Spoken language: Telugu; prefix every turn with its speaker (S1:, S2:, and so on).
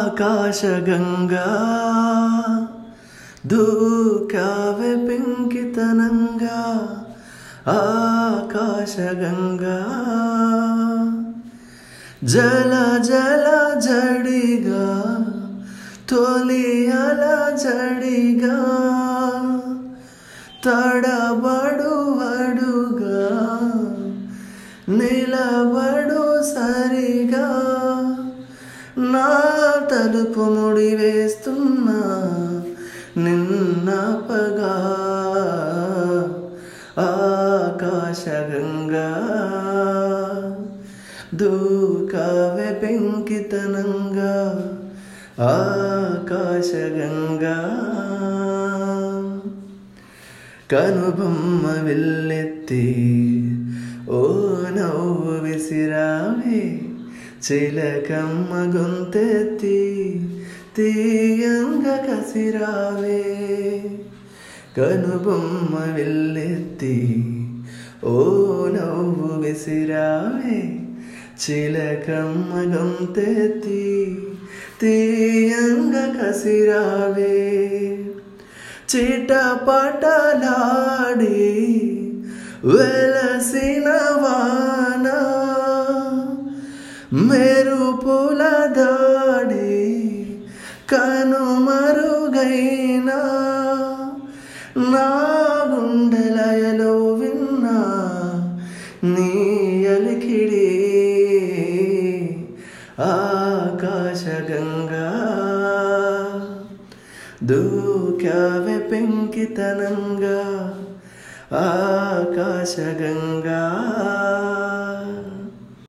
S1: ఆకాశగంగా దూకావె పెంకితనంగా ఆకాశగంగా జల జల జడిగా తొలి అల జడిగా తడబడు అడుగా నిలబడు సరిగా నా తలుపు ముడి వేస్తున్నా నిన్నపగా ఆకాశగంగా దూకావె పెంకితనంగా ఆకాశగంగా కనుబొమ్మ వెళ్ళెత్తి ఓ నవ్వు విసిరావే. చిలకమ్మ గొంతెత్తి తీయంగ కసిరావే. కనుబొమ్మ వెళ్ళెత్తి ఓ నవ్వు విసిరావే. చిలకమ్మ గొంతెత్తి తీయంగ కసిరావే. చిటపటలాడి వెలసిన వానా మెరుపుల దాడి కనుమరుగైనా నా గుండెలయలో విన్నా నీ అలికిడి ఆకాశగంగా దూకావె పెంకితనంగా ఆకాశగంగా